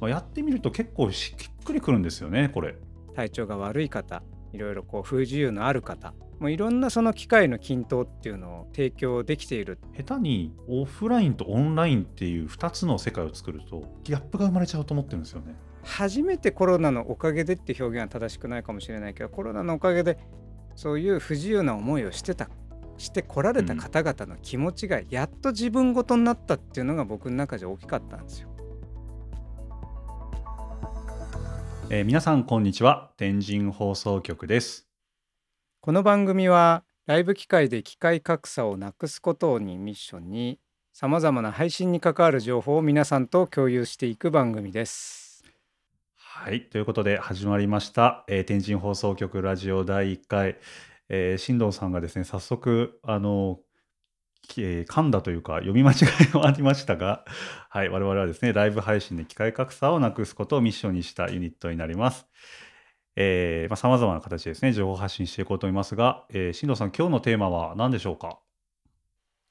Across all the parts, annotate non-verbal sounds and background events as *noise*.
まあ、やってみると結構しっくりくるんですよねこれ。体調が悪い方いろいろこう不自由のある方もういろんなその機械の均等っていうのを提供できている下手にオフラインとオンラインっていう2つの世界を作るとギャップが生まれちゃうと思ってるんですよね。初めてコロナのおかげでって表現は正しくないかもしれないけどコロナのおかげでそういう不自由な思いをしてたしてこられた方々の気持ちがやっと自分ごとになったっていうのが僕の中で大きかったんですよ。えー、皆さんこんにちは。天神放送局です。この番組はライブ機械で機械格差をなくすことにミッションにさまざまな配信に関わる情報を皆さんと共有していく番組です。はい。ということで始まりました、えー、天神放送局ラジオ第1回、えー、新藤さんがですね早速あのえー、噛んだというか読み間違いもありましたが、*laughs* はい、我々はですね、ライブ配信で機械格差をなくすことをミッションにしたユニットになります。えー、まあ、様々な形でですね、情報発信していこうと思いますが、えー、新藤さん、今日のテーマは何でしょうか？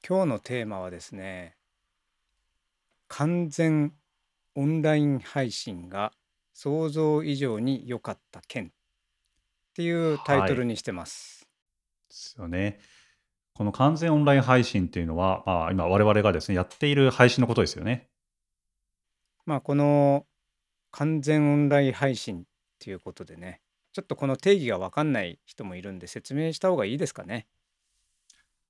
今日のテーマはですね、完全オンライン配信が想像以上に良かった件っていうタイトルにしてます。はい、ですよね。この完全オンライン配信っていうのは、まあ、今我々がですね、やっている配信のことですよね。まあ、この完全オンライン配信っていうことでね、ちょっとこの定義が分かんない人もいるんで説明した方がいいですかね。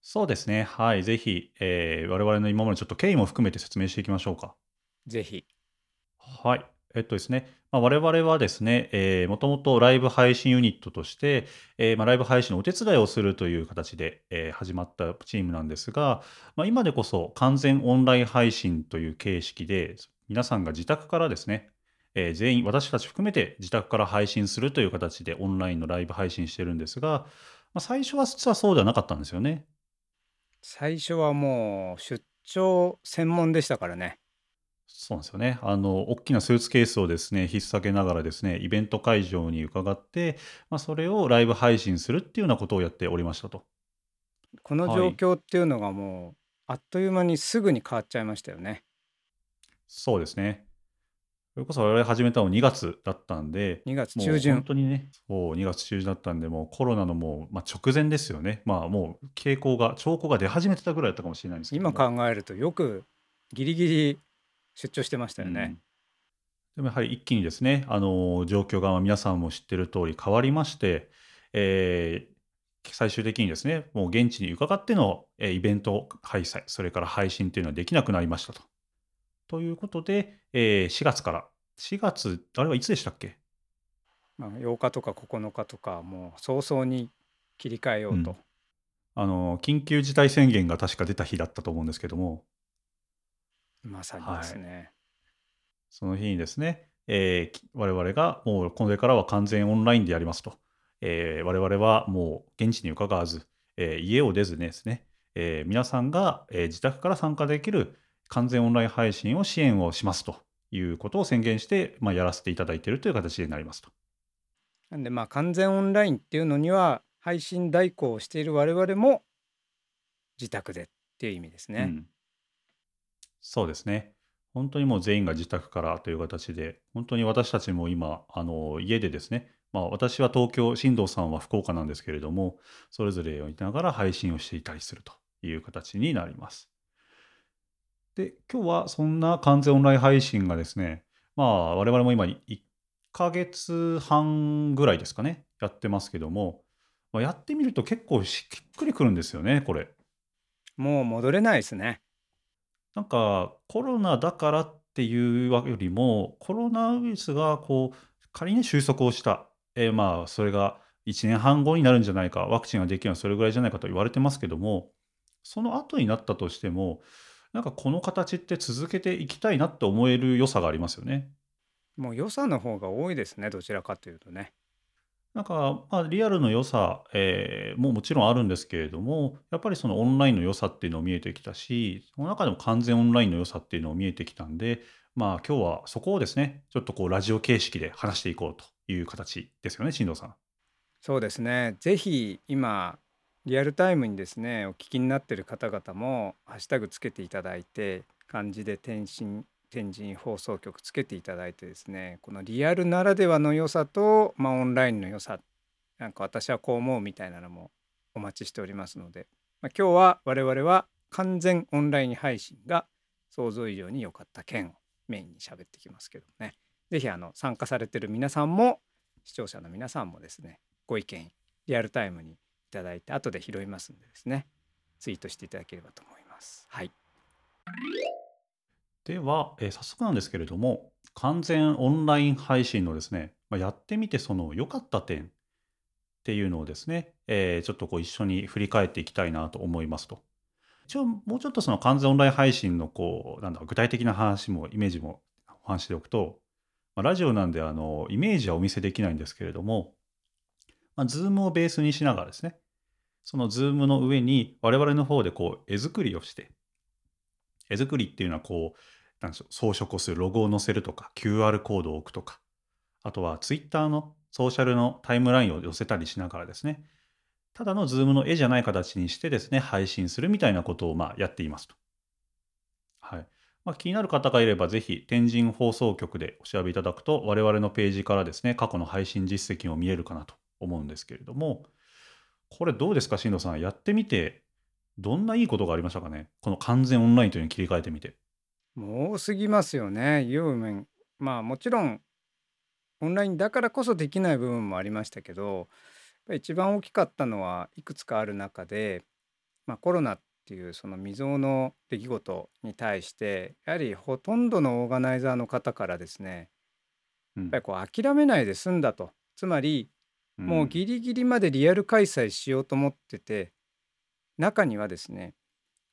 そうですね。はい。ぜひ、えー、我々の今までちょっと経緯も含めて説明していきましょうか。ぜひ。はい。えっとですね、まあ、我々はですね、えー、もともとライブ配信ユニットとして、えー、まあ、ライブ配信のお手伝いをするという形で、えー、始まったチームなんですが、まあ、今でこそ完全オンライン配信という形式で、皆さんが自宅からですね、えー、全員、私たち含めて自宅から配信するという形でオンラインのライブ配信してるんですが、まあ、最初は実はそうではなかったんですよね。最初はもう出張専門でしたからね。そうなんですよね。あの、大きなスーツケースをですね、引っ提げながらですね、イベント会場に伺って、まあ、それをライブ配信するっていうようなことをやっておりましたと。この状況っていうのがもう、あっという間にすぐに変わっちゃいましたよね。そうですね。それこそ我々始めたの2月だったんで、2月中旬。本当にね、そう、2月中旬だったんで、もうコロナのもう、まあ、直前ですよね。まあもう傾向が、兆候が出始めてたぐらいだったかもしれないんですけど今考えるとよくギリギリ出張してましたよね。でもやはり一気にですね、あの状況が皆さんも知ってる通り変わりまして、えー最終的にですね、もう現地に伺っての、えイベント開催、それから配信というのはできなくなりましたと。ということで、えー4月から、4月、あれはいつでしたっけ？まあ、8日とか9日とかもう早々に切り替えようと。あの緊急事態宣言が確か出た日だったと思うんですけども、まさにですね。その日にですね、えー我々がもうこれからは完全オンラインでやりますと。えー我々はもう現地に伺わず、えー家を出ずですね、えー皆さんが、えー自宅から参加できる完全オンライン配信を支援をしますということを宣言して、まあ、やらせていただいているという形になりますと。なんでまあ完全オンラインっていうのには配信代行をしている我々も自宅でっていう意味ですね。うんそうですね。本当にもう全員が自宅からという形で、本当に私たちも今、あの家でですね、まあ、私は東京、新藤さんは福岡なんですけれども、それぞれをいながら配信をしていたりするという形になります。で、今日はそんな完全オンライン配信がですね、まあ、我々も今1ヶ月半ぐらいですかね、やってますけども、まあ、やってみると結構しっくりくるんですよね、これ。もう戻れないですね。なんかコロナだからっていうよりも、コロナウイルスがこう仮に収束をした、えーまあそれが1年半後になるんじゃないか、ワクチンができるのはそれぐらいじゃないかと言われてますけども、その後になったとしても、なんかこの形って続けていきたいなって思える良さがありますよね。もう良さの方が多いですね、どちらかというとね。なんか、まあ、リアルの良さ、えーももちろんあるんですけれども、やっぱりそのオンラインの良さっていうのも見えてきたし、その中でも完全オンラインの良さっていうのも見えてきたんで、まあ今日はそこをですね、ちょっとこうラジオ形式で話していこうという形ですよね、進藤さん。そうですね。ぜひ今リアルタイムにですねお聞きになっている方々もハッシュタグつけていただいて漢字で天津天神放送局つけていただいてですねこのリアルならではの良さと、まあ、オンラインの良さなんか私はこう思うみたいなのもお待ちしておりますので、まあ、今日は我々は完全オンライン配信が想像以上に良かった件をメインに喋ってきますけどね是非参加されてる皆さんも視聴者の皆さんもですねご意見リアルタイムにいただいて後で拾いますんでですねツイートしていただければと思います。はいでは、えー早速なんですけれども、完全オンライン配信のですね、まあ、やってみてその良かった点っていうのをですね、えーちょっとこう一緒に振り返っていきたいなと思いますと。一応もうちょっとその完全オンライン配信のこう、なんだ具体的な話もイメージもお話しておくと、まあ、ラジオなんであのイメージはお見せできないんですけれども、まあ、 Zoom をベースにしながらですね、その Zoom の上に我々の方でこう絵作りをして、絵作りっていうのはこう、なんでしょう、装飾をするロゴを載せるとか、QR コードを置くとか、あとは Twitter のソーシャルのタイムラインを載せたりしながらですね、ただのズームの絵じゃない形にしてですね、配信するみたいなことをまあやっていますと。はい。まあ、気になる方がいれば、ぜひ天神放送局でお調べいただくと、我々のページからですね、過去の配信実績も見えるかなと思うんですけれども、これどうですか、進藤さん。やってみて、どんないいことがありましたかね？この完全オンラインというのに切り替えてみて。もうすぎますよね。いう面まあもちろんオンラインだからこそできない部分もありましたけど一番大きかったのはいくつかある中で、まあ、コロナっていうその未曾有の出来事に対してやはりほとんどのオーガナイザーの方からですねうん。やっぱりこう諦めないで済んだとつまりもううん。ギリギリまでリアル開催しようと思ってて中にはですね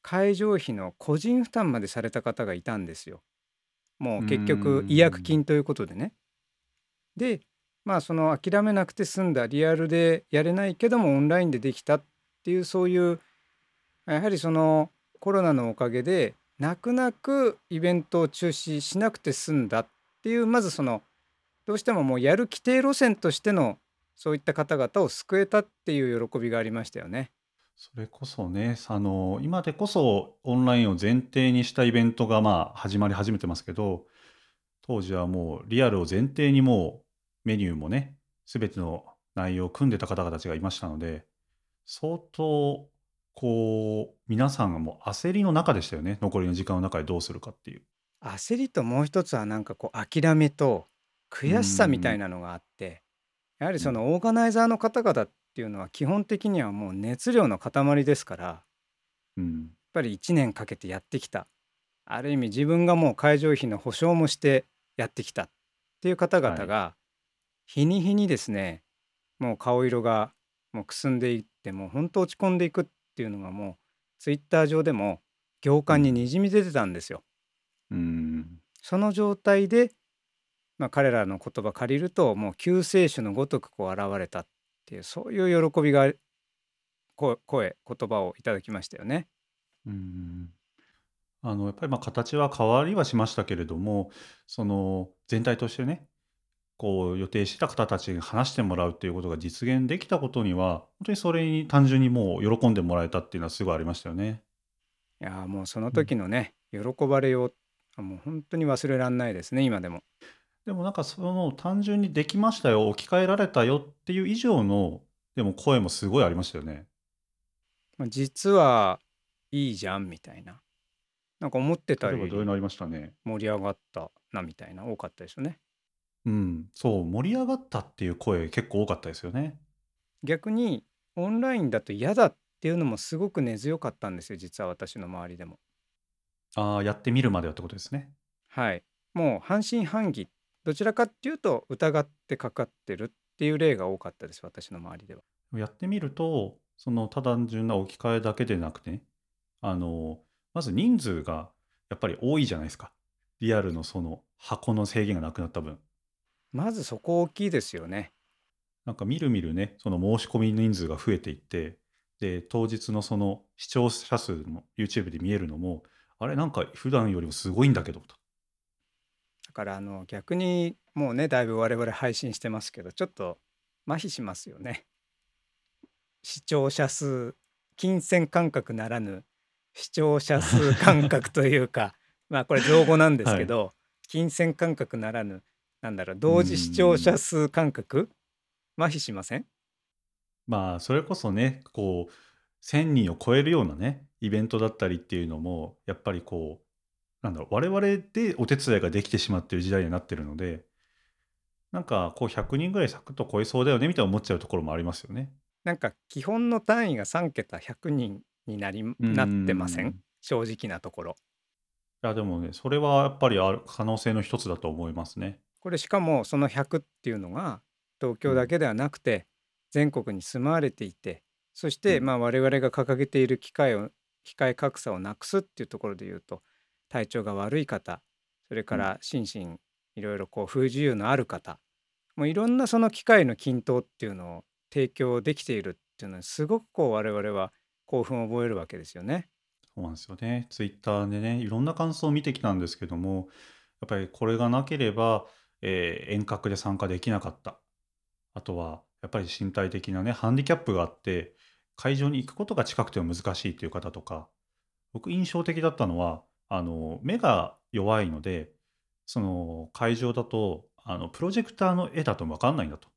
会場費の個人負担までされた方がいたんですよ。もう結局違約ん。金ということでね。でまあその諦めなくて済んだリアルでやれないけどもオンラインでできたっていうそういうやはりそのコロナのおかげで泣く泣くイベントを中止しなくて済んだっていうまずそのどうしてももうやる規定路線としてのそういった方々を救えたっていう喜びがありましたよね。それこそね、あの、今でこそオンラインを前提にしたイベントがまあ始まり始めてますけど、当時はもうリアルを前提にもうメニューもね、すべての内容を組んでた方々たちがいましたので、相当こう、皆さんがもう焦りの中でしたよね。残りの時間の中でどうするかっていう。焦りともう一つはなんかこう諦めと悔しさみたいん。なのがあってやはりうん。そのオーガナイザーの方々っていうのは基本的にはもう熱量の塊ですからやっうん。ぱり1年かけてやってきたある意味自分がもう会場費の保証もしてやってきたっていう方はい。々が日に日にですねもう顔色がもうくすんでいってもう本当落ち込んでいくっていうのがもうツイッター上でも行間にうん。にじみ出てたんですよ。うーん。その状態でまあ、彼らの言葉借りるともう救世主のごとくこう現れたっていうそういう喜びが声声言葉をいただきましたよね。うーん。あの、やっぱり、ま、形は変わりはしましたけれども、その、全体としてね、こう予定してた方たちに話してもらうっていうことが実現できたことには、ほんとにそれに単純にもう喜んでもらえたっていうのはすごいありましたよね。いやーもうそのうん。時のね喜ばれようあもう本当に忘れらんないですね今でも。でもなんかその単純にできましたよ、置き換えられたよっていう以上の、でも声もすごいありましたよね。まあ、実はいいじゃんみたいななんか思ってたよりどういうのありましたね。盛り上がったなみたいな多かったですよね。うん、そう、盛り上がったっていう声結構多かったですよね。逆にオンラインだと嫌だっていうのもすごく根強かったんですよ実は私の周りでも。ああ、やってみるまではってことですね。はい。もう半信半疑。どちらかっていうと疑ってかかってるっていう例が多かったです、私の周りでは。やってみると、その、ただ単純な置き換えだけでなくてね、あの、まず人数がやっぱり多いじゃないですか。リアルのその箱の制限がなくなった分。まずそこ大きいですよね。なんかみるみるね、その申し込み人数が増えていって、で、当日のその視聴者数も YouTube で見えるのも、あれなんか普段よりもすごいんだけどと。だからあの逆にもうね、だいぶ我々配信してますけど、ちょっと麻痺しますよね。視聴者数、金銭感覚ならぬ視聴者数感覚というか、*laughs* まあこれ造語なんですはい。けど金銭感覚ならぬなんだろう同時視聴者ん。数感覚？麻痺しません？まあ、それこそね、こう、1000人を超えるようなね、イベントだったりっていうのも、やっぱりこう、なんだろう、我々でお手伝いができてしまっている時代になってるので、なんかこう100人ぐらいサクッと超えそうだよねみたいな思っちゃうところもありますよね。なんか基本の単位が3桁100人になりなってません？ん。正直なところ。いや、でもね、それはやっぱりある可能性の一つだと思いますね。これしかもその100っていうのが東うん、京だけではなくて全国に住まわれていてそしうん、てまあ我々が掲げている機会を機会格差をなくすっていうところで言うと体調が悪い方それかうん。ら心身いろいろこう不自由のある方もういろんなその機会の均等っていうのを提供できているっていうのはすごくこう我々は興奮を覚えるわけですよね。そうなんですよね。ツイッターでね、いろんな感想を見てきたんですけども、やっぱりこれがなければ、えー遠隔で参加できなかった。あとは、やっぱり身体的なね、ハンディキャップがあって、会場に行くことが近くても難しいという方とか、僕印象的だったのは、あの、目が弱いので、その会場だと、あの、プロジェクターの絵だと分かんないんだと。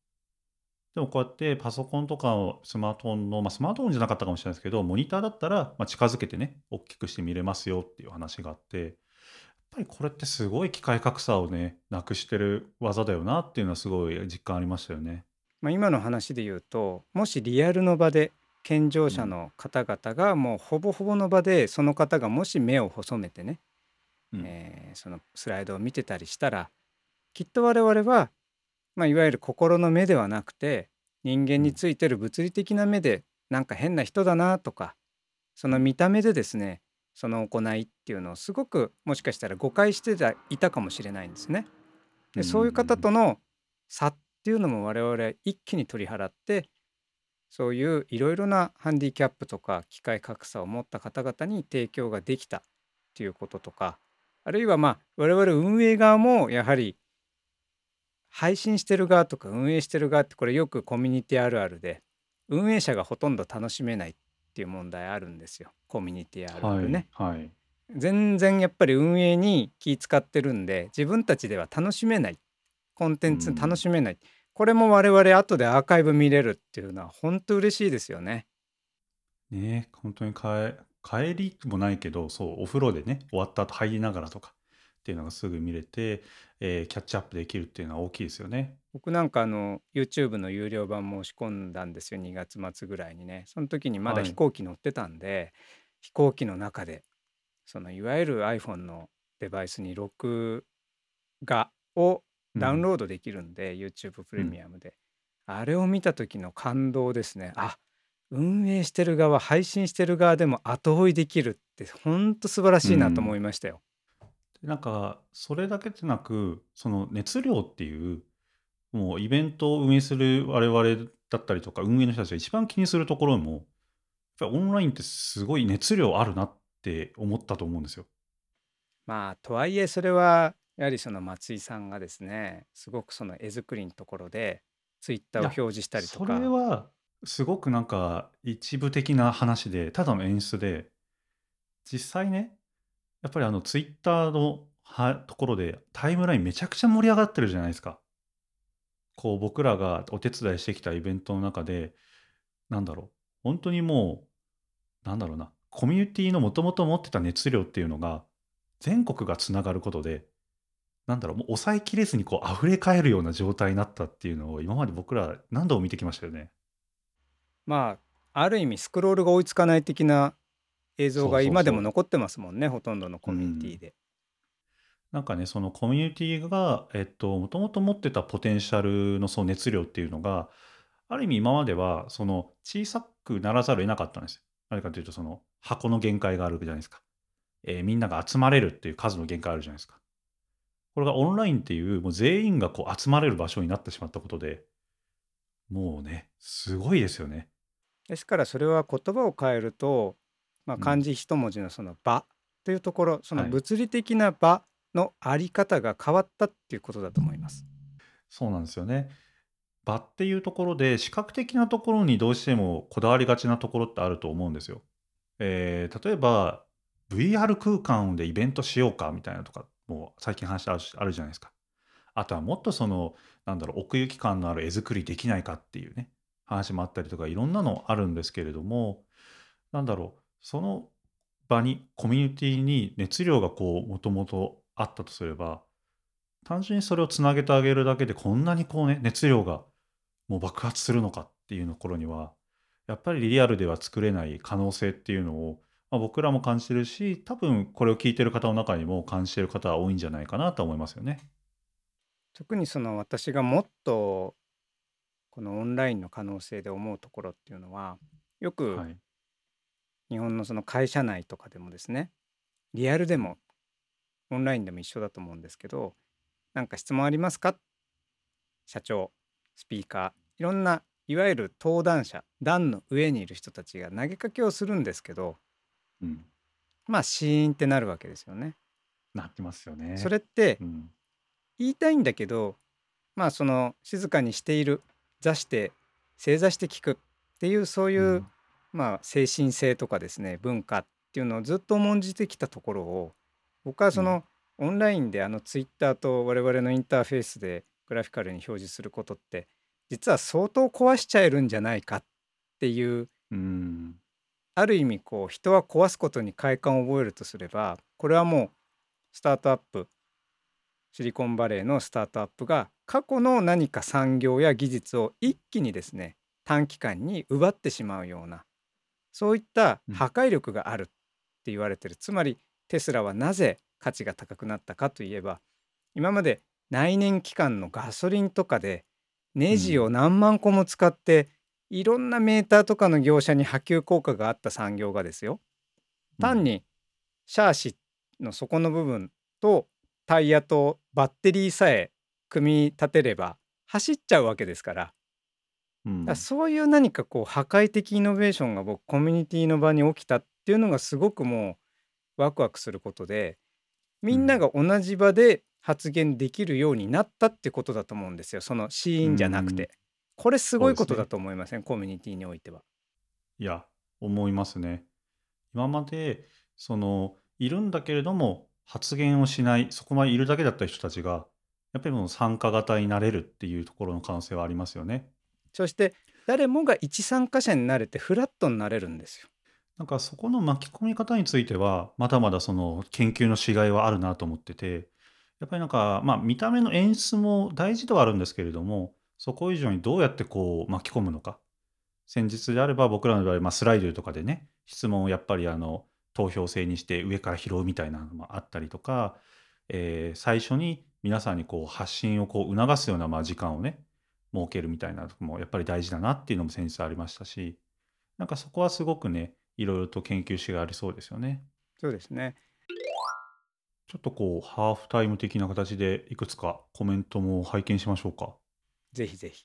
でもこうやってパソコンとかをスマートフォンの、まあ、スマートフォンじゃなかったかもしれないですけど、モニターだったら、まあ、近づけてね、大きくして見れますよっていう話があって、やっぱりこれってすごい機械格差をね、なくしてる技だよなっていうのはすごい実感ありましたよね。まあ、今の話で言うともしリアルの場で健常うん。者の方々がもうほぼほぼの場でその方がもし目を細めてね、うん。えーそのスライドを見てたりしたらきっと我々は、まあ、いわゆる心の目ではなくて人間うん。についてる物理的な目でなんか変な人だなとかその見た目でですねその行いっていうのをすごくもしかしたら誤解してたいたかもしれないんですね。うん。でそういう方うん。との差っていうのも我々は一気に取り払ってそういういろいろなハンディキャップとか機械格差を持った方々に提供ができたっていうこととかあるいはまあ我々運営側もやはり配信してる側とか運営してる側ってこれよくコミュニティあるあるで運営者がほとんど楽しめないっていう問題あるんですよコミュニティあるあはい、るね。はい。全然やっぱり運営に気使ってるんで自分たちでは楽しめないコンテうンツ楽ん。しめないこれも我々後でアーカイブ見れるっていうのは本当嬉しいですよね。ね、本当にかえ帰りもないけど、そう、お風呂でね、終わった後入りながらとかっていうのがすぐ見れて、えーキャッチアップできるっていうのは大きいですよね。僕なんかあの YouTube の有料版申し込んだんですよ2月末ぐらいにねその時にまだ飛はい。行機乗ってたんで飛行機の中でそのいわゆる iPhone のデバイスに録画をうん、ダウンロードできるんで YouTube プうん。レミアムであれを見た時の感動ですねあ運営してる側配信してる側でも後追いできるって本当素晴らうしいなと思ん。いましたよ。で、なんか、それだけでなく、その熱量っていう、もうイベントを運営する我々だったりとか、運営の人たちが一番気にするところも、やっぱりオンラインってすごい熱量あるなって思ったと思うんですよ。まあとはいえそれはやはりその松井さんがですねすごくその絵作りのところでツイッターをいや、表示したりとそれかはすごくなんか一部的な話で、ただの演出で、実際ね、やっぱりあのツイッターのはところでタイムラインめちゃくちゃ盛り上がってるじゃないですか。こう僕らがお手伝いしてきたイベントの中で、なんだろう、本当にもう、なんだろうな、コミュニティのもともと持ってた熱量っていうのが、全国がつながることで、なんだろう、もう抑えきれずにこう溢れ返るような状態になったっていうのを、今まで僕ら何度も見てきましたよね。まあある意味スクロールが追いつかない的な映像が。今でも残ってますもんねほとんどのうコミュニティん。で。なんかね、そのコミュニティが、えっと、もともと持ってたポテンシャルのその熱量っていうのが、ある意味今までは、その小さくならざるを得なかったんですよ。なぜかというと、その箱の限界があるじゃないですか。えーみんなが集まれるっていう数の限界あるじゃないですか。これがオンラインっていう、もう全員がこう集まれる場所になってしまったことで、もうね、すごいですよね。ですからそれは言葉を変えると、まあ、うん。漢字一文字のその場というところそのはい。物理的な場のあり方が変わったっていうことだと思います。そうなんですよね。場っていうところで、視覚的なところにどうしてもこだわりがちなところってあると思うんですよ。えー例えば VR 空間でイベントしようかみたいなとか、もう最近話あるじゃないですか。あとはもっとその、なんだろう、奥行き感のある絵作りできないかっていうね、話もあったりとか、いろんなのあるんですけれども、なんだろう、その場に、コミュニティに熱量がこう、もともとあったとすれば、単純にそれをつなげてあげるだけで、こんなにこうね、熱量がもう爆発するのかっていうところには、やっぱりリアルでは作れない可能性っていうのを、まあ、僕らも感じてるし、多分これを聞いてる方の中にも感じてる方は多いんじゃないかなと思いますよね。特にその私がもっとこのオンラインの可能性で思うところっていうのはよくはい。日本のその会社内とかでもですねリアルでもオンラインでも一緒だと思うんですけどなんか質問ありますか？社長スピーカーいろんないわゆる登壇者段の上にいる人たちが投げかけをするんですけどうん。まあシーンってなるわけですよね。なってますよそれね。ってうん。言いたいんだけどまあその静かにしている座して正座して聞くっていうそういううん。まあ精神性とかですね文化っていうのをずっと重んじてきたところを僕はうん。そのオンラインであのツイッターと我々のインターフェースでグラフィカルに表示することって実は相当壊しちゃえるんじゃないかっていううん。ある意味こう人は壊すことに快感を覚えるとすればこれはもうスタートアップシリコンバレーのスタートアップが過去の何か産業や技術を一気にですね短期間に奪ってしまうようなそういったうん。破壊力があるって言われてるつまりテスラはなぜ価値が高くなったかといえば今まで内燃機関のガソリンとかでネジをうん。何万個も使っていろんなメーターとかの業者に波及効果があった産業がですようん。単にシャーシの底の部分とタイヤとバッテリーさえ組み立てれば走っちゃうわけですから。うん。らそういう何かこう破壊的イノベーションが僕コミュニティの場に起きたっていうのがすごくもうワクワクすることでみんなうんが同じ場で発言できるようになったってことだと思うんですよそのシうーンじゃなくん。て。これすごいことだ。と思いません？コミュニティにおいては。いや、思いますね。今まで、その、いるんだけれども、発言をしない、そこまでいるだけだった人たちが、やっぱりもう参加型になれるっていうところの可能性はありますよね。そして誰もが一参加者になれてフラットになれるんですよ。なんかそこの巻き込み方については、まだまだその研究のしがいはあるなと思ってて、やっぱりなんか、まあ見た目の演出も大事ではあるんですけれども、そこ以上にどうやってこう巻き込むのか。先日であれば僕らの場合、まあ、スライドとかでね、質問をやっぱりあの投票制にして上から拾うみたいなのもあったりとか、えー最初に皆さんにこう発信をこう促すようなまあ時間をね、設けるみたいなとこもやっぱり大事だなっていうのも先日ありましたし、なんかそこはすごくね、いろいろと研究しがいありそうですよね。そうですね。ちょっとこう、ハーフタイム的な形でいくつかコメントも拝見しましょうか。ぜひぜひ。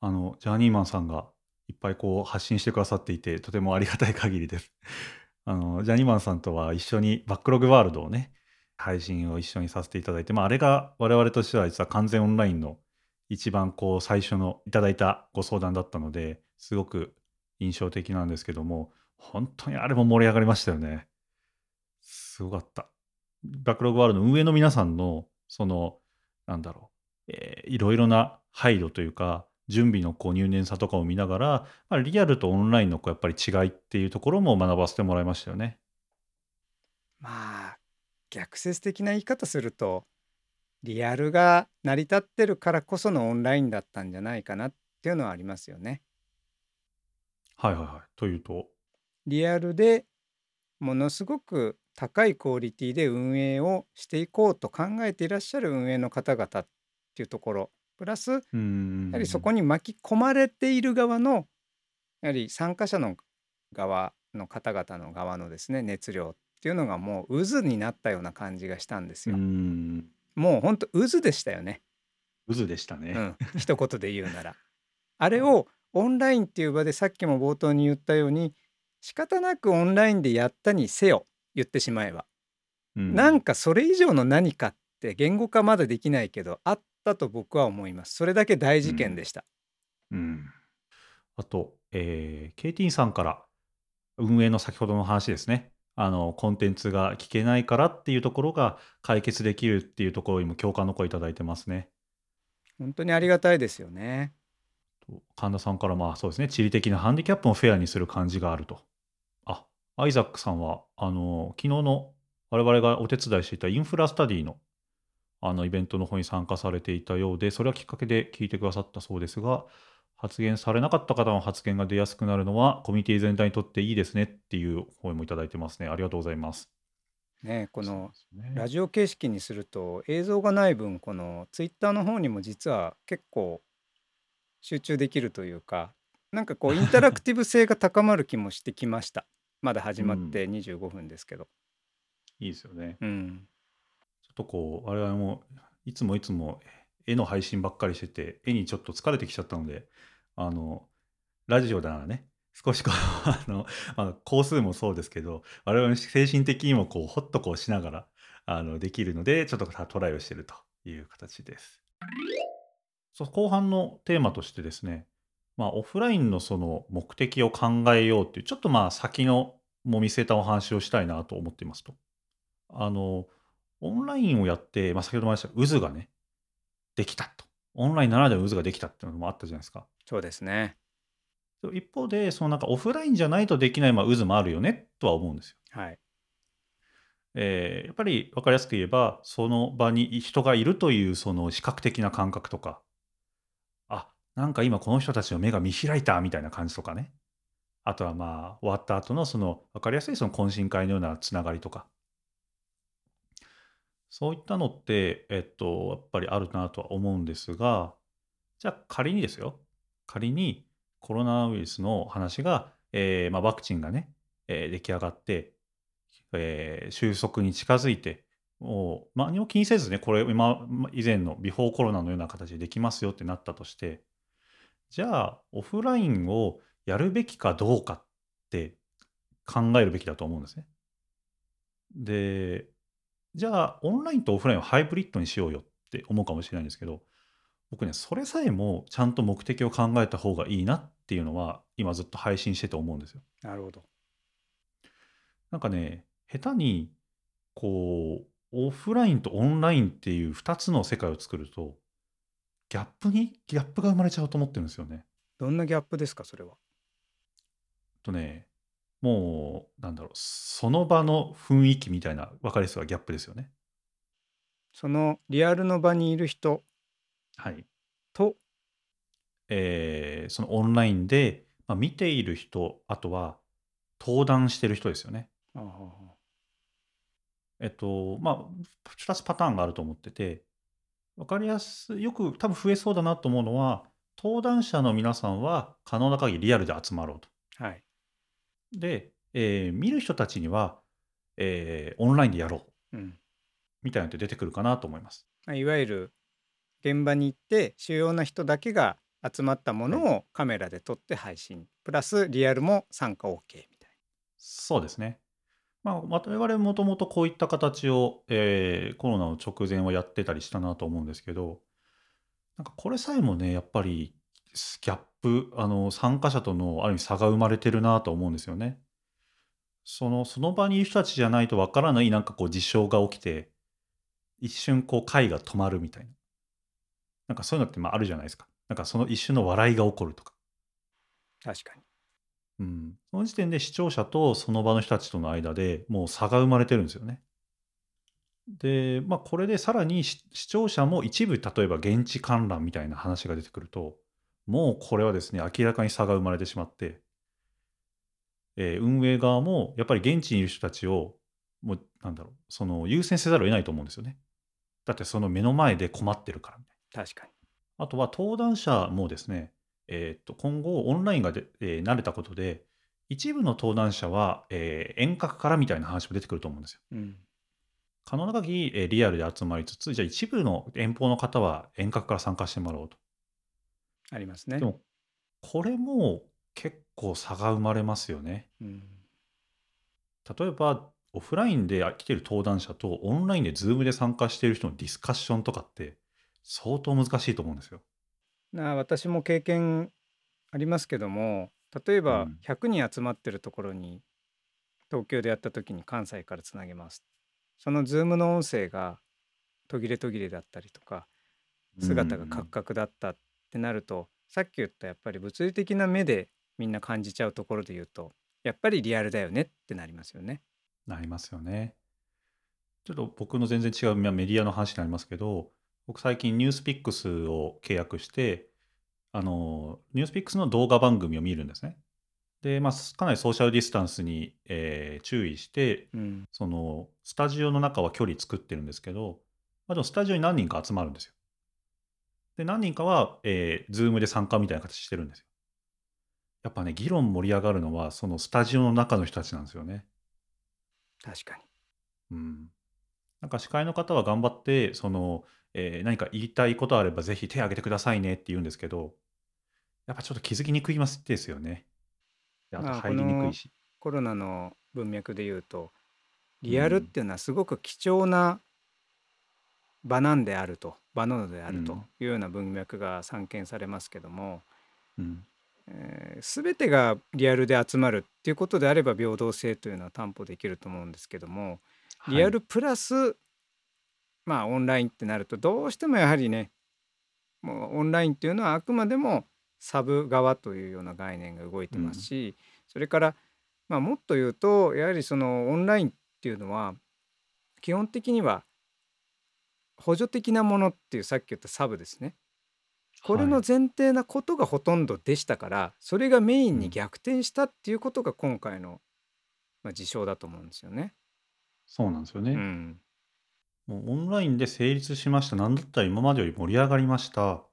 あの、ジャーニーマンさんがいっぱいこう発信してくださっていて、とてもありがたい限りです。*laughs* あの、ジャーニーマンさんとは一緒にバックログワールドをね、配信を一緒にさせていただいて、まあ、あれが我々としては実は完全オンラインの一番こう最初のいただいたご相談だったので、すごく印象的なんですけども、本当にあれも盛り上がりましたよね。すごかった。バックログワールドの運営の皆さんの、その、なんだろう、えーいろいろな配慮というか、準備のこう入念さとかを見ながら、まあ、リアルとオンラインのこうやっぱり違いっていうところも学ばせてもらいましたよね。まあ逆説的な言い方するとリアルが成り立ってるからこそのオンラインだったんじゃないかなっていうのはありますよね。はいはいはい。というと、リアルでものすごく高いクオリティで運営をしていこうと考えていらっしゃる運営の方々っていうところプラスやはりそこん、に巻き込まれている側のやはり参加者の側の方々の側のですね熱量っていうのがもう渦になったような感じがしたんですよ。ん、もうほんと渦でしたよね。渦でしたね。うん、一言で言うなら。*laughs* あれあをオンラインっていう場でさっきも冒頭に言ったように仕方なくオンラインでやったにせよ言ってしまえばうん、なんかそれ以上の何かって言語化まだできないけどあったと僕は思います。それだけ大事件でうん、した。うん。あと、えー、KT さんから運営の先ほどの話ですね。あの、コンテンツが聞けないからっていうところが解決できるっていうところにも共感の声いただいてますね。本当にありがたいですよね。と神田さんからまあそうですね、地理的なハンディキャップもフェアにする感じがあると。あ、アイザックさんは、あの、昨日の我々がお手伝いしていたインフラスタディのあのイベントの方に参加されていたようで、それはきっかけで聞いてくださったそうですが、発言されなかった方の発言が出やすくなるのは、コミュニティ全体にとっていいですねっていう声もいただいてますね。ありがとうございます。ねこの。ラジオ形式にすると映像がない分このツイッターの方にも実は結構集中できるというかなんかこう *laughs* インタラクティブ性が高まる気もしてきましたまだ始うん、まって25分ですけどいいですよね。うんとこう、我々もいつもいつも絵の配信ばっかりしてて、絵にちょっと疲れてきちゃったので、あの、ラジオならね、少しこう、*laughs* あの、まあ、工数もそうですけど、我々の精神的にもこう、ほっとこうしながら、あの、できるので、ちょっとトライをしてるという形です。そう後半のテーマとしてですね、まあ、オフラインのその目的を考えようっていう、ちょっとまあ先のも見据えたお話をしたいなと思っていますと。あの、オンラインをやって、まあ、先ほども言いました渦がね、できたと。オンラインならでは渦ができたっていうのもあったじゃないですか。そうですね一方で、そのなんかオフラインじゃないとできないまあ渦もあるよねとは思うんですよ。はいえーやっぱり分かりやすく言えば、その場に人がいるというその視覚的な感覚とか、あ、なんか今この人たちの目が見開いたみたいな感じとかね。あとはまあ終わった後のその分かりやすいその懇親会のようなつながりとか。そういったのって、えっと、やっぱりあるなとは思うんですが、じゃあ仮にですよ。仮にコロナウイルスの話が、えーまあ、ワクチンがね、えー出来上がって、えー収束に近づいて、もう何も気にせずね、これ今以前のビフォーコロナのような形でできますよってなったとして、じゃあオフラインをやるべきかどうかって考えるべきだと思うんですね。で、じゃあオンラインとオフラインをハイブリッドにしようよって思うかもしれないんですけど、僕ね、それさえもちゃんと目的を考えた方がいいなっていうのは、今ずっと配信してて思うんですよ。なるほどなんかね、下手に、こう、オフラインとオンラインっていう2つの世界を作ると、ギャップに、ギャップが生まれちゃうと思ってるんですよね。どんなギャップですかそれは？とね、もう、なんだろう、その場の雰囲気みたいな、分かりやすいギャップですよね。そのリアルの場にいる人はい。とえーそのオンラインで、まあ、見ている人、あとは登壇してる人ですよね。ああえっと、まあ、2つパターンがあると思ってて、わかりやすい、よく多分増えそうだなと思うのは、登壇者の皆さんは可能な限りリアルで集まろうと。はいで、えー見る人たちには、えーオンラインでやろううんみたいなのって出てくるかなと思います。まあいわゆる現場に行って主要な人だけが集まったもはい。のをカメラで撮って配信プラスリアルも参加 OK みたいそうですね。まあ、我々もともとこういった形を、えーコロナの直前はやってたりしたなと思うんですけど、なんかこれさえもね、やっぱりギャップ、あの参加者とのある意味差が生まれてるなと思うんですよね。そのその場にいる人たちじゃないとわからないなんかこう事象が起きて、一瞬こう会が止まるみたいな。なんかそういうのってまああるじゃないですか。なんかその一瞬の笑いが起こるとか。な確かにうん。その時点で視聴者とその場の人たちとの間でもう差が生まれてるんですよね。で、まあこれでさらにし視聴者も一部例えば現地観覧みたいな話が出てくると、もうこれはですね、明らかに差が生まれてしまって、えー運営側もやっぱり現地にいる人たちを、もうなんだろう、その優先せざるを得ないと思うんですよね。だってその目の前で困ってるからみたいな。確かにあとは登壇者もですね、えーっと今後オンラインがで、えー慣れたことで、一部の登壇者は、えー遠隔からみたいな話も出てくると思うんですよ。うん可能な限り、えーリアルで集まりつつ、じゃあ一部の遠方の方は遠隔から参加してもらおうと。ありますねでも、これも結構差が生まれますよね。うん例えば、オフラインで来てる登壇者とオンラインで Zoom で参加している人のディスカッションとかって相当難しいと思うんですよ。な私も経験ありますけども例えばうん。100人集まってるところに東京でやった時に関西からつなげますその Zoom の音声が途切れ途切れだったりとか姿がカクカクだったってなるとさっき言ったやっぱり物理的な目でみんな感じちゃうところで言うとやっぱりリアルだよねってなりますよね。なりますよね。ちょっと僕の全然違うまあメディアの話になりますけど、僕最近ニュースピックスを契約して、あの、ニュースピックスの動画番組を見るんですね。で、まあ、かなりソーシャルディスタンスに、えー注意して、うん。その、スタジオの中は距離作ってるんですけど、まあ、でもスタジオに何人か集まるんですよ。で、何人かは、えー、ズームで参加みたいな形してるんですよ。やっぱね、議論盛り上がるのは、そのスタジオの中の人たちなんですよね。確かに。うん。なんか司会の方は頑張って、その、えー何か言いたいことあればぜひ手を挙げてくださいねって言うんですけど、やっぱちょっと気づきにくいますですよね。であとまあこ入りにくいのし。コロナの文脈で言うとうリアルっん。ていうのはすごく貴重な場なんであると場なのであるとうん。いうような文脈が散見されますけども、うん。えー全てがリアルで集まるっていうことであれば平等性というのは担保できると思うんですけどもリはい。アルプラスまあオンラインってなるとどうしてもやはりねもうオンラインっていうのはあくまでもサブ側というような概念が動いてますうん。しそれからまあもっと言うとやはりそのオンラインっていうのは基本的には補助的なものっていうさっき言ったサブですね。これのはい。前提なことがほとんどでしたからそれがメインにうん。逆転したっていうことが今回のまあ事象だと思うんですよね。そうなんですようね。ん。もうオンラインで成立しました。なんだったら今までより盛り上がりました。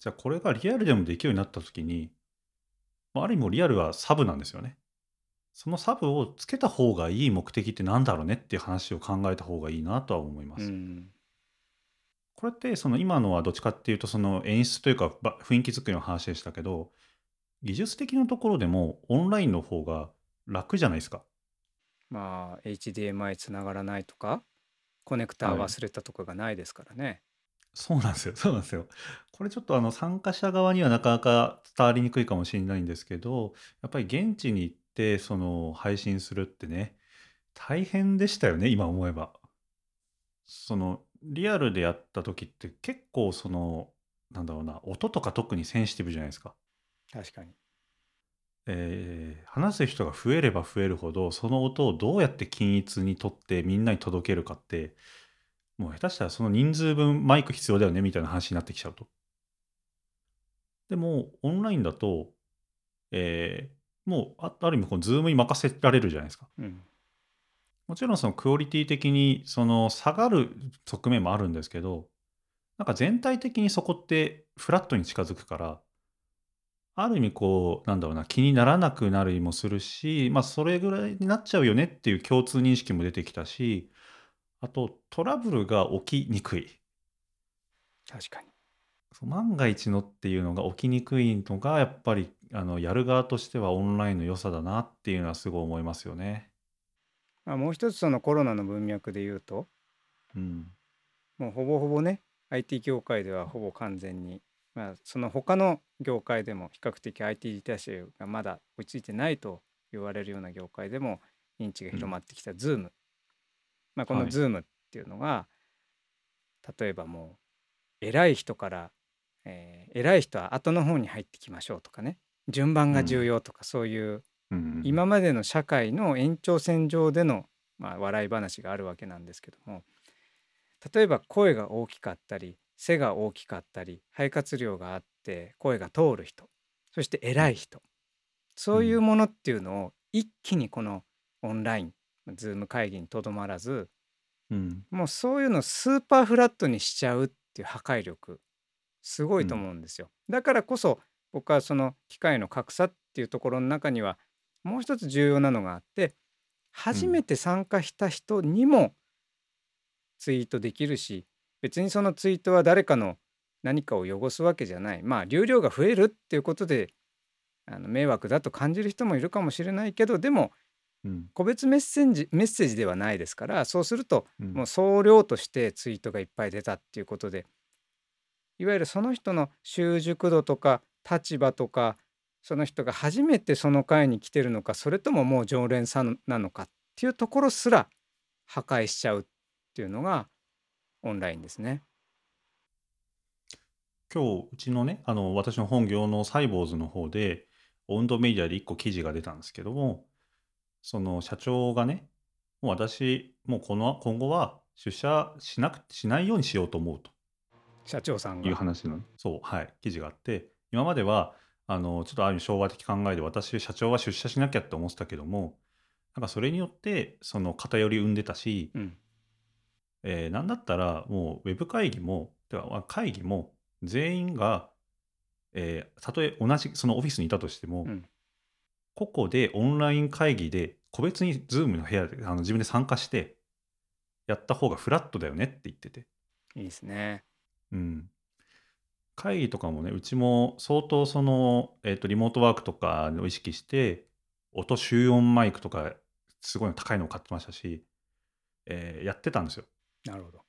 じゃあこれがリアルでもできるようになったときに、まあある意味リアルはサブなんですよね。そのサブをつけた方がいい目的ってなんだろうねっていう話を考えた方がいいなとは思いまうす。ん。これってその今のはどっちかっていうとその演出というかば雰囲気作りの話でしたけど、技術的なところでもオンラインの方が楽じゃないですか？まあ HDMI つながらないとかコネクターはい。忘れたとかがないですからね。そうなんですよ。*laughs* そうなんですよ。これちょっとあの参加者側にはなかなか伝わりにくいかもしれないんですけど、やっぱり現地に行ってその配信するってね、大変でしたよね、今思えば。そのリアルでやった時って結構その、なんだろうな、音とか特にセンシティブじゃないですか。確かに。えー話す人が増えれば増えるほど、その音をどうやって均一にとってみんなに届けるかって、もう下手したらその人数分マイク必要だよねみたいな話になってきちゃうと。でも、オンラインだと、えーもうあある意味この Zoom に任せられるじゃないですか。うん。もちろんそのクオリティ的にその下がる側面もあるんですけど、なんか全体的にそこってフラットに近づくから、ある意味こう、なんだろうな、気にならなくなるもするし、まあそれぐらいになっちゃうよねっていう共通認識も出てきたし、あとトラブルが起きにくい。確かに。そう万が一のっていうのが起きにくいのが、やっぱりあのやる側としてはオンラインの良さだなっていうのはすごい思いますよね。まあ、もう一つそのコロナの文脈で言うとうん。もうほぼほぼね IT 業界ではほぼ完全に、まあ、その他の業界でも比較的 IT リテラシーがまだ追いついてないと言われるような業界でも認知が広まってきた Zoom、まあ、このはい。Zoom っていうのが例えばもう偉い人から、えー偉い人は後の方に入ってきましょうとかね順番が重うん。要とかそういううんうん今までの社会の延長線上での、まあ、笑い話があるわけなんですけども例えば声が大きかったり背が大きかったり肺活量があって声が通る人そしてうん。偉い人う。そういうんものっていうのを一気にこのオンラインズーム会議にとどまらずうん。もうそういうのをスーパーフラットにしちゃうっていう破壊力すごいとうん。思うんですよ。だからこそ僕はその機械の格差っていうところの中にはもう一つ重要なのがあってう初めん。て参加した人にもツイートできるし別にそのツイートは誰かの何かを汚すわけじゃないまあ流量が増えるっていうことであの迷惑だと感じる人もいるかもしれないけどでもうん。個別メッセージメッセージではないですからそうするとう。もうん総量としてツイートがいっぱい出たっていうことでいわゆるその人の習熟度とか立場とかその人が初めてその会に来てるのかそれとももう常連さんなのかっていうところすら破壊しちゃうっていうのがオンラインですね。今日、うちのね、あの、私の本業のサイボーズの方で、温度メディアで1個記事が出たんですけども、その社長がね、もう私、もうこの今後は出社しなくしないようにしようと思うと社長さんいうが。話の、そう、はい、記事があって、今までは、あの、ちょっとある意味昭和的考えで、私、社長は出社しなきゃって思ってたけども、なんかそれによって、その偏り生んでたし、うん。えーなんだったらもうウェブ会議も、てかまあ会議も全員が、えーたとえ同じそのオフィスにいたとしても、うん。個々でオンライン会議で個別に Zoom の部屋であの自分で参加してやった方がフラットだよねって言ってて、いいですね。うん、会議とかもねうちも相当その、えー、とリモートワークとかを意識して音集音マイクとかすごい高いのを買ってましたし、えーやってたんですよなるほど。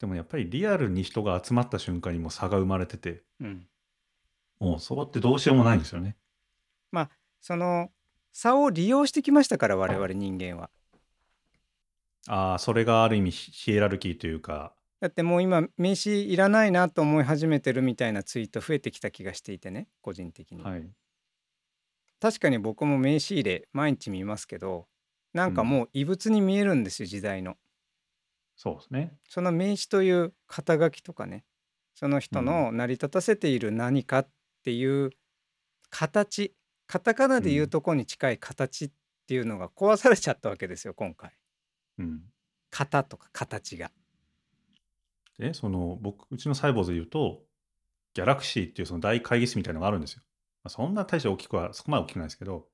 でもやっぱりリアルに人が集まった瞬間にもう差が生まれてて、うん、もうそこってどうしようもないんですよね。その差を利用してきましたから我々人間は。ああ、それがある意味ヒヒエラルキーというか、だってもう今名刺いらないなと思い始めてるみたいなツイート増えてきた気がしていてね個人的に。はい。確かに僕も名刺入れ毎日見ますけどなんかもう異物に見えるんですよ時代の。そうですね。その名刺という肩書きとかねその人の成り立たせている何かっていう形カタカナで言うとこに近い形っていうのが壊されちゃったわけですよ今回。うん。型とか形が。で、その、僕、うちのサイボーズで言うと、ギャラクシーっていうその大会議室みたいなのがあるんですよ。まあそんな大して大きくは、そこまで大きくないですけど、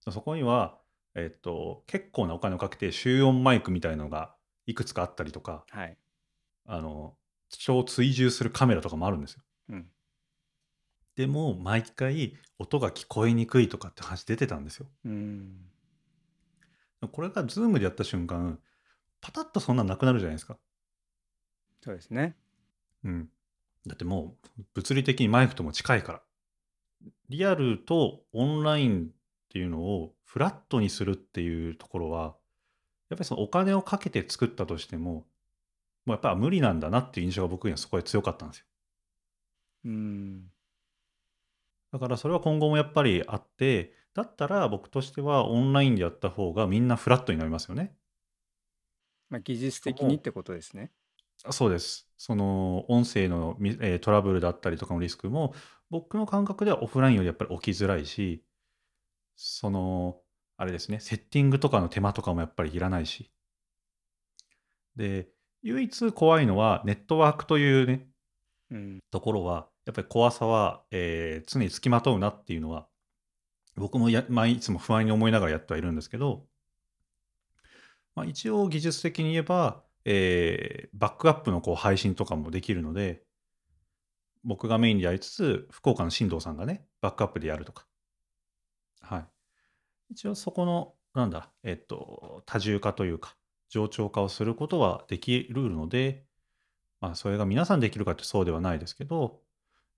そそこには、えっと、結構なお金をかけて集音マイクみたいのがいくつかあったりとか、はい。あの、人を追従するカメラとかもあるんですよ。うん。でも、毎回音が聞こえにくいとかって話出てたんですよ。うん。これが Zoom でやった瞬間、パタッとそんなんなくなるじゃないですか。そうですね。うん。だってもう物理的にマイクとも近いから。リアルとオンラインっていうのをフラットにするっていうところは、やっぱりそのお金をかけて作ったとしても、もうやっぱ無理なんだなっていう印象が僕にはそこで強かったんですよ。うん。だからそれは今後もやっぱりあって、だったら僕としてはオンラインでやった方がみんなフラットになりますよね。まあ、技術的にってことですね。あそうです。その音声のみ、えートラブルだったりとかのリスクも僕の感覚ではオフラインよりやっぱり起きづらいし、その、あれですね、セッティングとかの手間とかもやっぱりいらないし。で、唯一怖いのはネットワークというね、うん。ところは、やっぱり怖さは、えー常につきまとうなっていうのは、僕もや、まあ、いつも不安に思いながらやってはいるんですけど、まあ、一応技術的に言えば、えーバックアップのこう配信とかもできるので、僕がメインでやりつつ、福岡の進藤さんがね、バックアップでやるとか。はい。一応そこの、なんだ、えっと、多重化というか、冗長化をすることはできるので、まあ、それが皆さんできるかってそうではないですけど、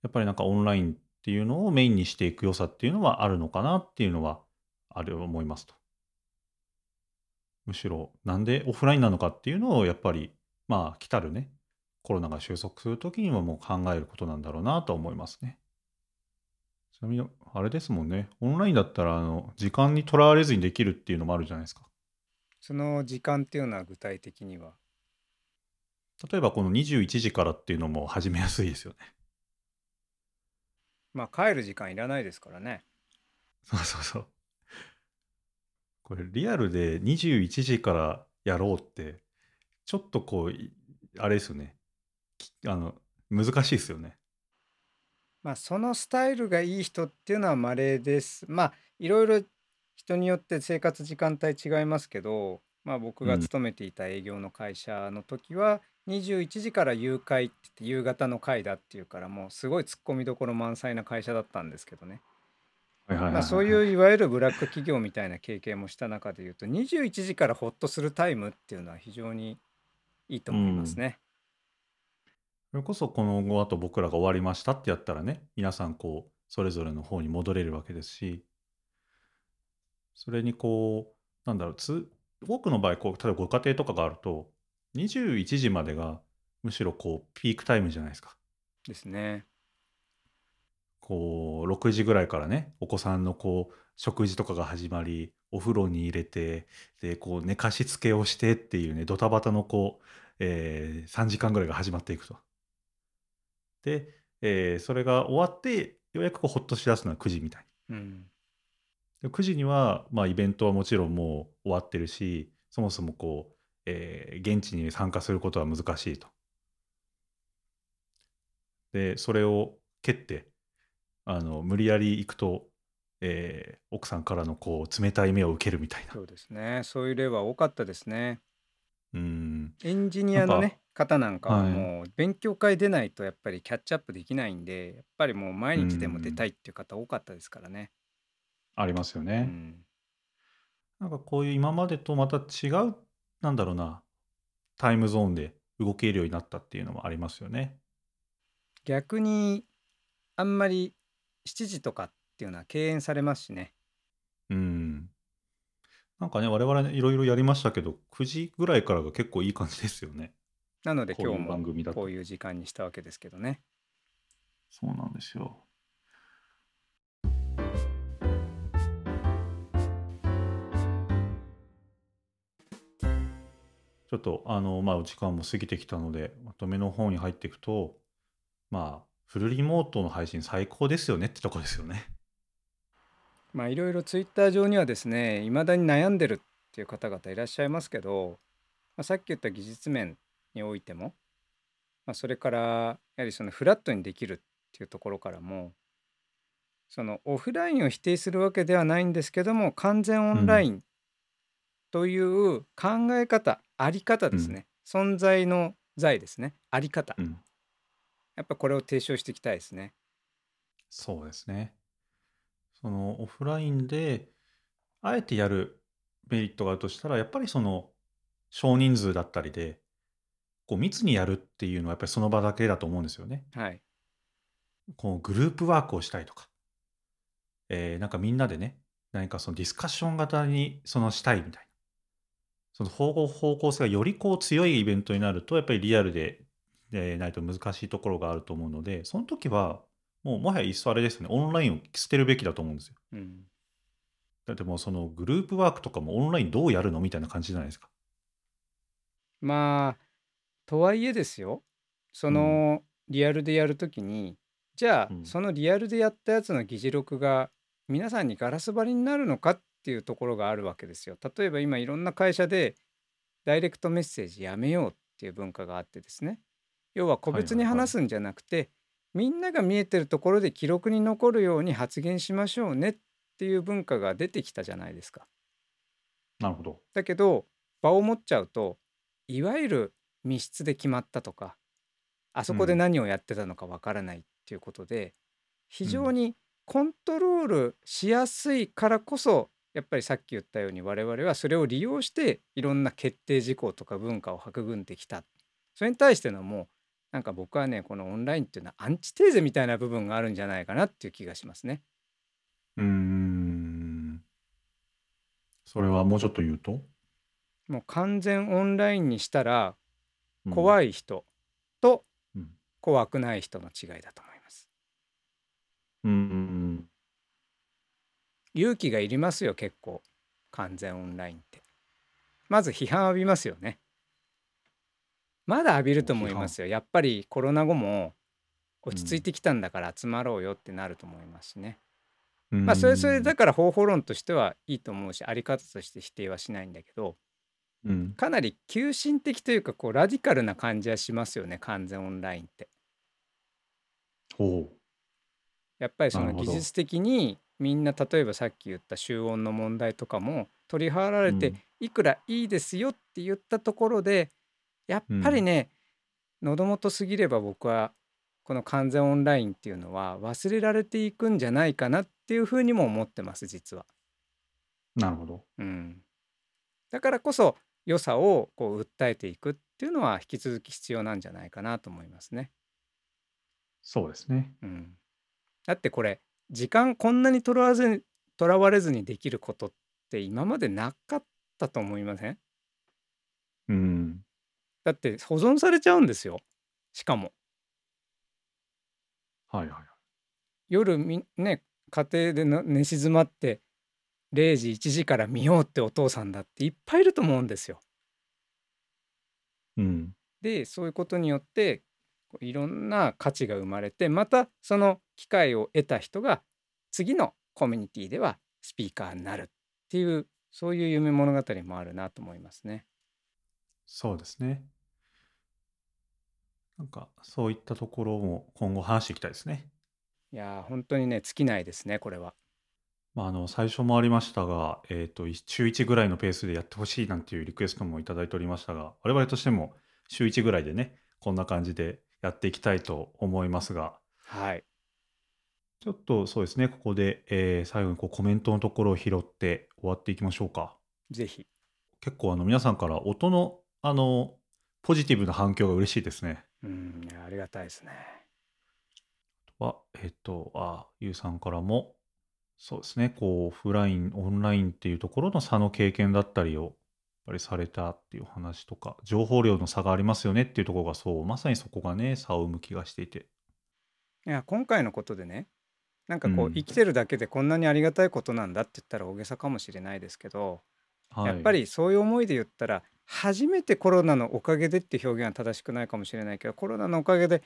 やっぱりなんかオンラインっていうのをメインにしていく良さっていうのはあるのかなっていうのはある思いますと。むしろ、なんでオフラインなのかっていうのをやっぱり、まあ、来たるね、コロナが収束するときにはもう考えることなんだろうなと思いますね。ちなみに、あれですもんね、オンラインだったら、あの、時間にとらわれずにできるっていうのもあるじゃないですか。その時間っていうのは具体的には？例えばこの21時からっていうのも始めやすいですよね。まあ帰る時間いらないですからね。そうそうそう。これリアルで21時からやろうって、ちょっとこう、いあれですよね。きあの、難しいですよね。まあそのスタイルがいい人っていうのは稀です。まあいろいろ人によって生活時間帯違いますけど、まあ僕がうん勤めていた営業の会社の時は21時から夕会って言って夕方の会だっていうからもうすごい突っ込みどころ満載な会社だったんですけどね。はいはいはいはいまあそういういわゆるブラック企業みたいな経験もした中で言うと21時からホッとするタイムっていうのは非常にいいと思いますね。それこそこの後あと僕らが終わりましたってやったらね、皆さんこう、それぞれの方に戻れるわけですし、それにこう、なんだろう、つ多くの場合、こう、例えばご家庭とかがあると、21時までがむしろこう、ピークタイムじゃないですか。ですね。こう、6時ぐらいからね、お子さんのこう、食事とかが始まり、お風呂に入れて、で、こう、寝かしつけをしてっていうね、ドタバタのこう、えー3時間ぐらいが始まっていくと。で、えーそれが終わって、ようやくこうほっとしだすのは9時みたいに。うん。で9時には、まあ、イベントはもちろんもう終わってるし、そもそもこう、えー現地に参加することは難しいと。で、それを蹴って、あの、無理やり行くと、えー奥さんからのこう、冷たい目を受けるみたいな。そうですね。そういう例は多かったですね。うーん。エンジニアのね、方なんかははい。もう勉強会出ないとやっぱりキャッチアップできないんで、やっぱりもう毎日でも出たん。いっていう方多かったですからね。ありますようね。ん。なんかこういう今までとまた違う、なんだろうな、タイムゾーンで動けるようになったっていうのもありますよね。逆にあんまり7時とかっていうのは敬遠されますしね。うーん。なんかね、我々ねいろいろやりましたけど、9時ぐらいからが結構いい感じですよね。なので今日も。こういう時間にしたわけですけどね。そうなんですよ。ちょっと、あの、まあ、お時間も過ぎてきたので、まとめの方に入っていくと、まあ、フルリモートの配信最高ですよねってとこですよね。*laughs* まあいろいろツイッター上にはですね、未だに悩んでるっていう方々いらっしゃいますけど、まあ、さっき言った技術面においても、まあ、それからやはりそのフラットにできるっていうところからもそのオフラインを否定するわけではないんですけども完全オうん。ンラインという考え方あり方うん。ですね存在の在ですねあり方うん。やっぱこれを提唱していきたいですねそうですね。そのオフラインで、あえてやるメリットがあるとしたら、やっぱりその少人数だったりで、こう密にやるっていうのはやっぱりその場だけだと思うんですよね。はいこうグループワークをしたいとか、えーなんかみんなでね、何かそのディスカッション型にそのしたいみたいな。その方向方向性がよりこう強いイベントになると、やっぱりリアルで、えーないと難しいところがあると思うので、その時は、もうもはやいっそあれですよね、オンラインを捨てるべきだと思うんですよ。うんだってもうそのグループワークとかもオンラインどうやるのみたいな感じじゃないですか。まあとはいえですよそうん。のリアルでやるときにじゃあうん。そのリアルでやったやつの議事録が皆さんにガラス張りになるのかっていうところがあるわけですよ。例えば今いろんな会社でダイレクトメッセージやめようっていう文化があってですね要は個別に。話すんじゃなくてみんなが見えてるところで記録に残るように発言しましょうねっていう文化が出てきたじゃないですか。なるほど。だけど場を持っちゃうといわゆる密室で決まったとかあうそこでん。何をやってたのかわからないっていうことで非うん。常にコントロールしやすいからこそやっぱりさっき言ったように我々はそれを利用していろんな決定事項とか文化を育んできたそれに対してのもうなんか僕はねこのオンラインっていうのはアンチテーゼみたいな部分があるんじゃないかなっていう気がしますね。うーん。それはもうちょっと言うと？もう完全オンラインにしたらうん。怖い人とうん。怖くない人の違いだと思います。うーん。勇気がいりますよ結構完全オンラインって。まず批判浴びますよね。まだ浴びると。思いますよ。やっぱりコロナ後もう落ち着いん。てきたんだから集まろうよってなると思いますしね。うーまあそれそれだん。から方法論としてはいいと思うしあり方として否定はしないんだけどうん。かなり急進的というかこうラディカルな感じはしますよね完全オンラインって。やっぱりそ。の技術的にみんな例えばさっき言った集音の問題とかも取り払われてうん。いくらいいですよって言ったところでやっうん。ぱりね喉元すぎれば僕はこの完全オンラインっていうのは忘れられていくんじゃないかなっていうふうにも思ってます実は。なるほど。うん、だからこそ良さをこう訴えていくっていうのは引き続き必要なんじゃないかなと思いますね。そうですね。うん、だってこれ時間こんなにとらわずとらわれずにできることって今までなかったと思いません？うん。だって保存されちゃうんですよしかもはいはいはい。夜みね家庭での寝静まって0時1時から見ようってお父さんだっていっぱいいると思うんですよ。うん。でそういうことによっていろんな価値が生まれてまたその機会を得た人が次のコミュニティではスピーカーになるっていうそういう夢物語もあるなと思いますね。そうですね。なんか、そういったところも今後話していきたいですね。いやー本当にね尽きないですねこれは。まあ、あの、最初もありましたが、えっと、い週1ぐらいのペースでやってほしいなんていうリクエストもいただいておりましたが、我々としても週1ぐらいでね、こんな感じでやっていきたいと思いますが、はい。ちょっとそうですね、ここで、えー最後にこうコメントのところを拾って終わっていきましょうか。ぜひ。結構あの皆さんから音のあのポジティブな反響が嬉しいですね。うんありがたいですね。は、えっと、あ、ゆうさんからも、そうですね、こう、オフライン、オンラインっていうところの差の経験だったりを、やっぱりされたっていう話とか、情報量の差がありますよねっていうところがそう、まさにそこがね、差を生む気がしていて。いや今回のことでねなんかこう、うん生きてるだけでこんなにありがたいことなんだって言ったら大げさかもしれないですけど、はい、やっぱりそういう思いで言ったら初めてコロナのおかげでって表現は正しくないかもしれないけどコロナのおかげで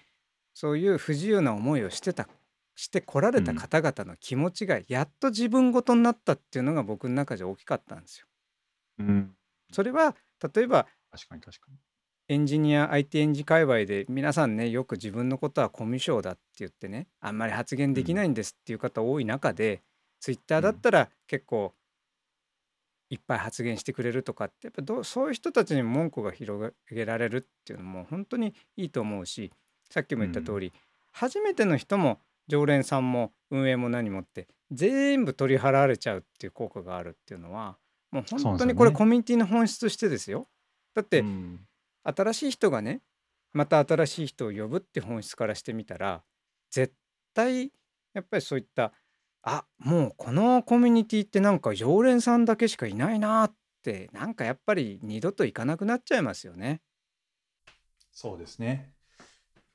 そういう不自由な思いをしてたしてこられた方々の気持ちがやっと自分ごとになったっていうのが僕の中で大きかったんですよ。うん、それは例えば確かに確かに。エンジニア IT エンジ界隈で皆さんねよく自分のことはコミュ障だって言ってねあんまり発言できないんですっていう方多い中で、ツイッターだったら結構いっぱい発言してくれるとかってやっぱどうそういう人たちに文句が広げられるっていうのも本当にいいと思うしさっきも言った通り、初めての人も常連さんも運営も何もって全部取り払われちゃうっていう効果があるっていうのはもう本当にこれコミュニティの本質としてですよ。だって、うん。新しい人がねまた新しい人を呼ぶって本質からしてみたら絶対やっぱりそういったあもうこのコミュニティってなんか常連さんだけしかいないなってなんかやっぱり二度と行かなくなっちゃいますよね。そうですね。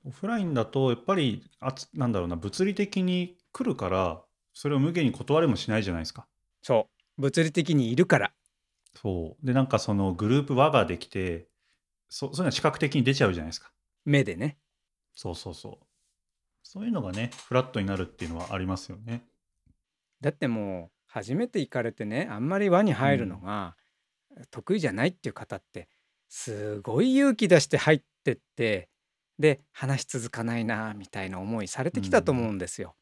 オフラインだと、やっぱり、あつなんだろうな、物理的に来るから、それを無限に断れもしないじゃないですか。そう物理的にいるからそう。で、なんかそのグループ輪ができて、そそういうのは視覚的に出ちゃうじゃないですか。目でね。そうそうそう。そういうのがね、フラットになるっていうのはありますよね。だってもう初めて行かれてねあんまり輪に入るのが得意じゃないっていう方ってすごい勇気出して入ってってで話し続かないなみたいな思いされてきたと思うんですよ。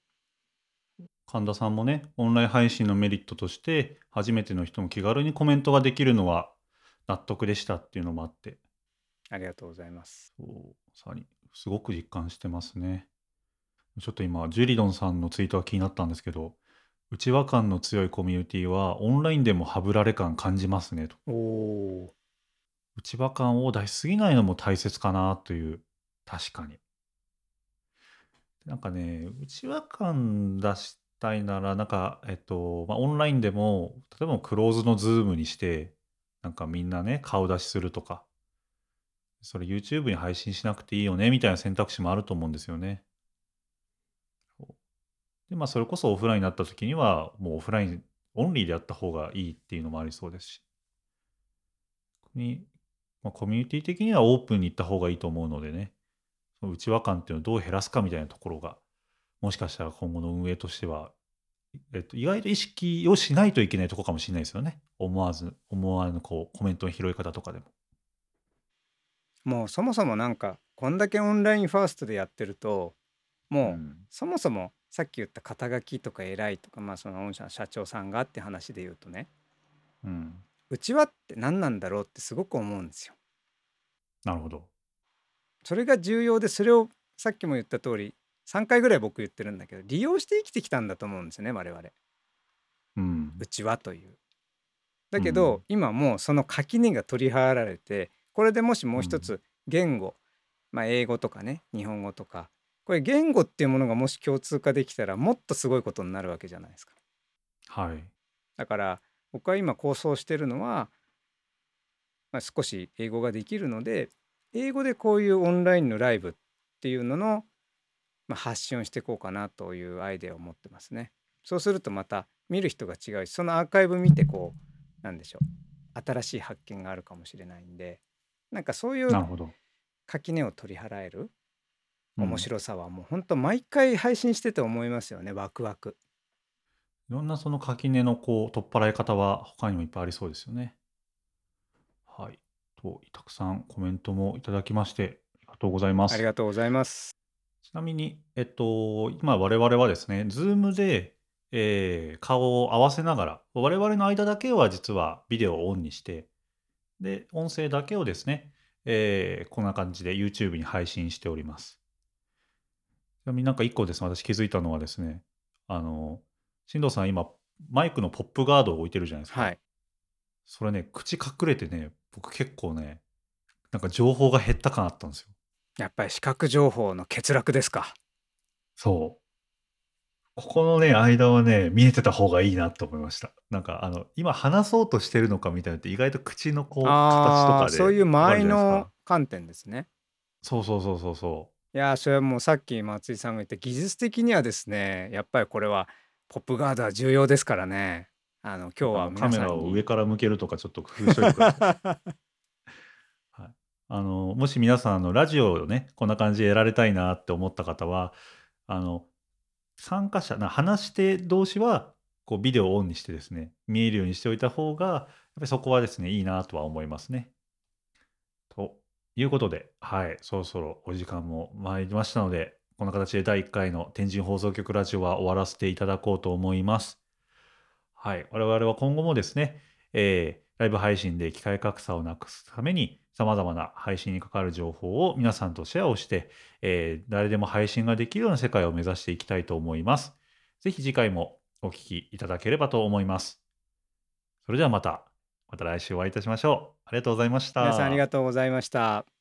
神田さんもね、オンライン配信のメリットとして、初めての人も気軽にコメントができるのは納得でしたっていうのもあって、ありがとうございます。そうさにすごく実感してますね。ちょっと今、ジュリドンさんのツイートが気になったんですけど、内輪感の強いコミュニティはオンラインでもハブられ感感じますねと。おお内輪感を出しすぎないのも大切かなという、確かに。なんかね、内輪感出したいなら、なんか、えっと、まあ、オンラインでも、例えばクローズの Zoom にして、なんかみんなね、顔出しするとか、それ YouTube に配信しなくていいよね、みたいな選択肢もあると思うんですよね。で、まあ、それこそオフラインになった時には、もうオフラインオンリーでやった方がいいっていうのもありそうですし。にまあ、コミュニティ的にはオープンに行った方がいいと思うのでね、その内輪感っていうのをどう減らすかみたいなところが、もしかしたら今後の運営としては、えっと、意外と意識をしないといけないところかもしれないですよね。思わず、思わぬこうコメントの拾い方とかでも。もうそもそもなんかこんだけオンラインファーストでやってるともう、んそもそもさっき言った肩書きとか偉いとかまあその御社の社長さんがって話で言うとねうん。うちはって何なんだろうってすごく思うんですよ。なるほど。それが重要でそれをさっきも言った通り3回ぐらい僕言ってるんだけど利用して生きてきたんだと思うんですよね我々うん。うちはという。だけど、うん今もうその垣根が取り払われてこれでもしもう一つ言語、まあ、英語とかね日本語とかこれ言語っていうものがもし共通化できたらもっとすごいことになるわけじゃないですか。はい。だから僕は今構想してるのは、まあ、少し英語ができるので英語でこういうオンラインのライブっていうのの、まあ、発信をしていこうかなというアイデアを持ってますね。そうするとまた見る人が違うしそのアーカイブ見てこうなんでしょう新しい発見があるかもしれないんでなんかそういう。垣根を取り払えるうん面白さはもうほんと毎回配信してて思いますよねワクワク。いろんなその垣根のこう取っ払い方は他にもいっぱいありそうですよね。はい。と、たくさんコメントもいただきまして、ありがとうございます。ありがとうございます。ちなみに、えっと、今我々はですね、Zoom で、えー顔を合わせながら、我々の間だけは実はビデオをオンにして、で、音声だけをですね、えーこんな感じで YouTube に配信しております。ちなみになんか一個ですね、私気づいたのはですね、あの、進藤さん今、マイクのポップガードを置いてるじゃないですか。はい。それね、口隠れてね、僕結構ね、なんか情報が減った感あったんですよ。やっぱり視覚情報の欠落ですか。そう。ここのね、間はね、見えてた方がいいなと思いました。なんか、あの、今話そうとしてるのかみたいなのって意外と口のこう、形とああ、かでそういう周りの。観点ですね。そうそうそうそうそいやー、それはもうさっき松井さんが言った技術的にはですね、やっぱりこれはポップガードは重要ですからね。あの、う。今日はカメ皆さんに。ラを上から向けるとかちょっと工夫しといてください。*laughs* はい。あの、もし皆さん、あの、ラジオをね、こんな感じでやられたいなって思った方は、あの、参加者、な話し手同士は、こう、ビデオをオンにしてですね、見えるようにしておいた方が、やっぱりそこはですね、いいなとは思いますね。いうことで、はい、そろそろお時間も参りましたので、こんな形で第1回の天神放送局ラジオは終わらせていただこうと思います。はい、我々は今後もですね、えーライブ配信で機械格差をなくすために、様々な配信に関わる情報を皆さんとシェアをして、えー誰でも配信ができるような世界を目指していきたいと思います。ぜひ次回もお聞きいただければと思います。それではまた、また来週お会いいたしましょう。ありがとうございました。皆さんありがとうございました。